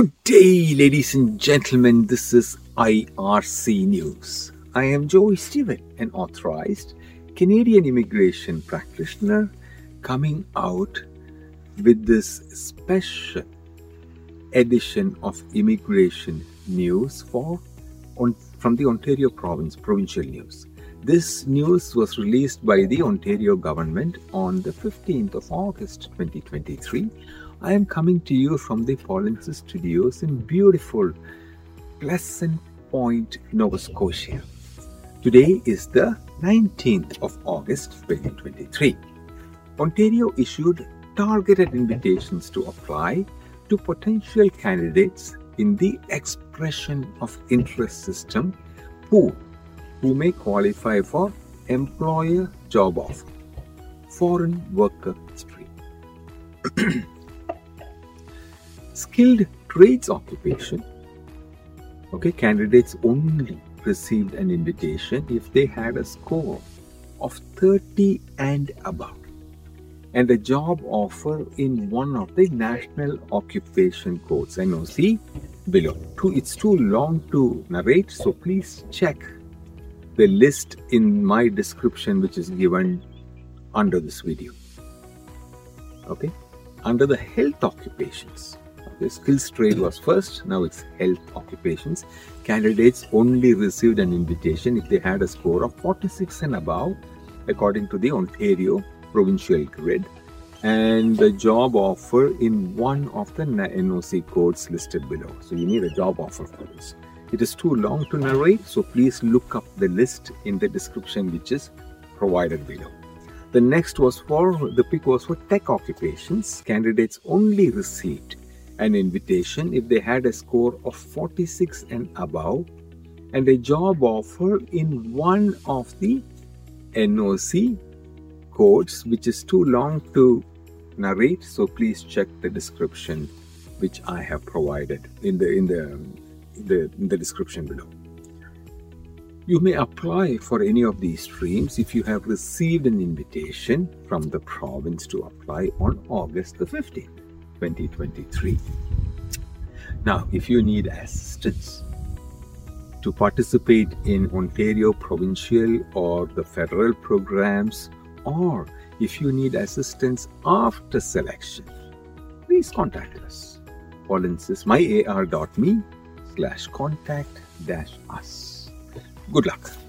Good day, ladies and gentlemen. This is IRC News. I am Joy Stephen, an authorized Canadian immigration practitioner, coming out with this special edition of immigration news for on, from the Ontario province provincial news. This news was released by the Ontario government on the 15th of August 2023 I am coming to you from the Polinsys Studios in beautiful Pleasant Point, Nova Scotia. Today is the 19th of August 2023. Ontario issued targeted invitations to apply to potential candidates in the expression of interest system who, who may qualify for employer job offer, foreign worker stream. skilled trades occupation, okay, candidates only received an invitation if they had a score of 30 and above and a job offer in one of the national occupation codes NOC below. It's too long to narrate, so please check the list in my description, which is given under this video. Okay, under the health occupations, the skills trade was first, now it's health occupations. Candidates only received an invitation if they had a score of 46 and above, according to the Ontario provincial grid, and the job offer in one of the NOC codes listed below. So you need a job offer for this. It is too long to narrate, so please look up the list in the description which is provided below. The next was for the pick was for tech occupations. Candidates only received an invitation if they had a score of 46 and above and a job offer in one of the NOC codes, which is too long to narrate. So please check the description which I have provided in the in the in the, description below. You may apply for any of these streams if you have received an invitation from the province to apply on August the 15th. 2023. Now, if you need assistance to participate in Ontario provincial or the federal programs, or if you need assistance after selection, please contact us. Polinsys myar.me slash contact dash us. Good luck.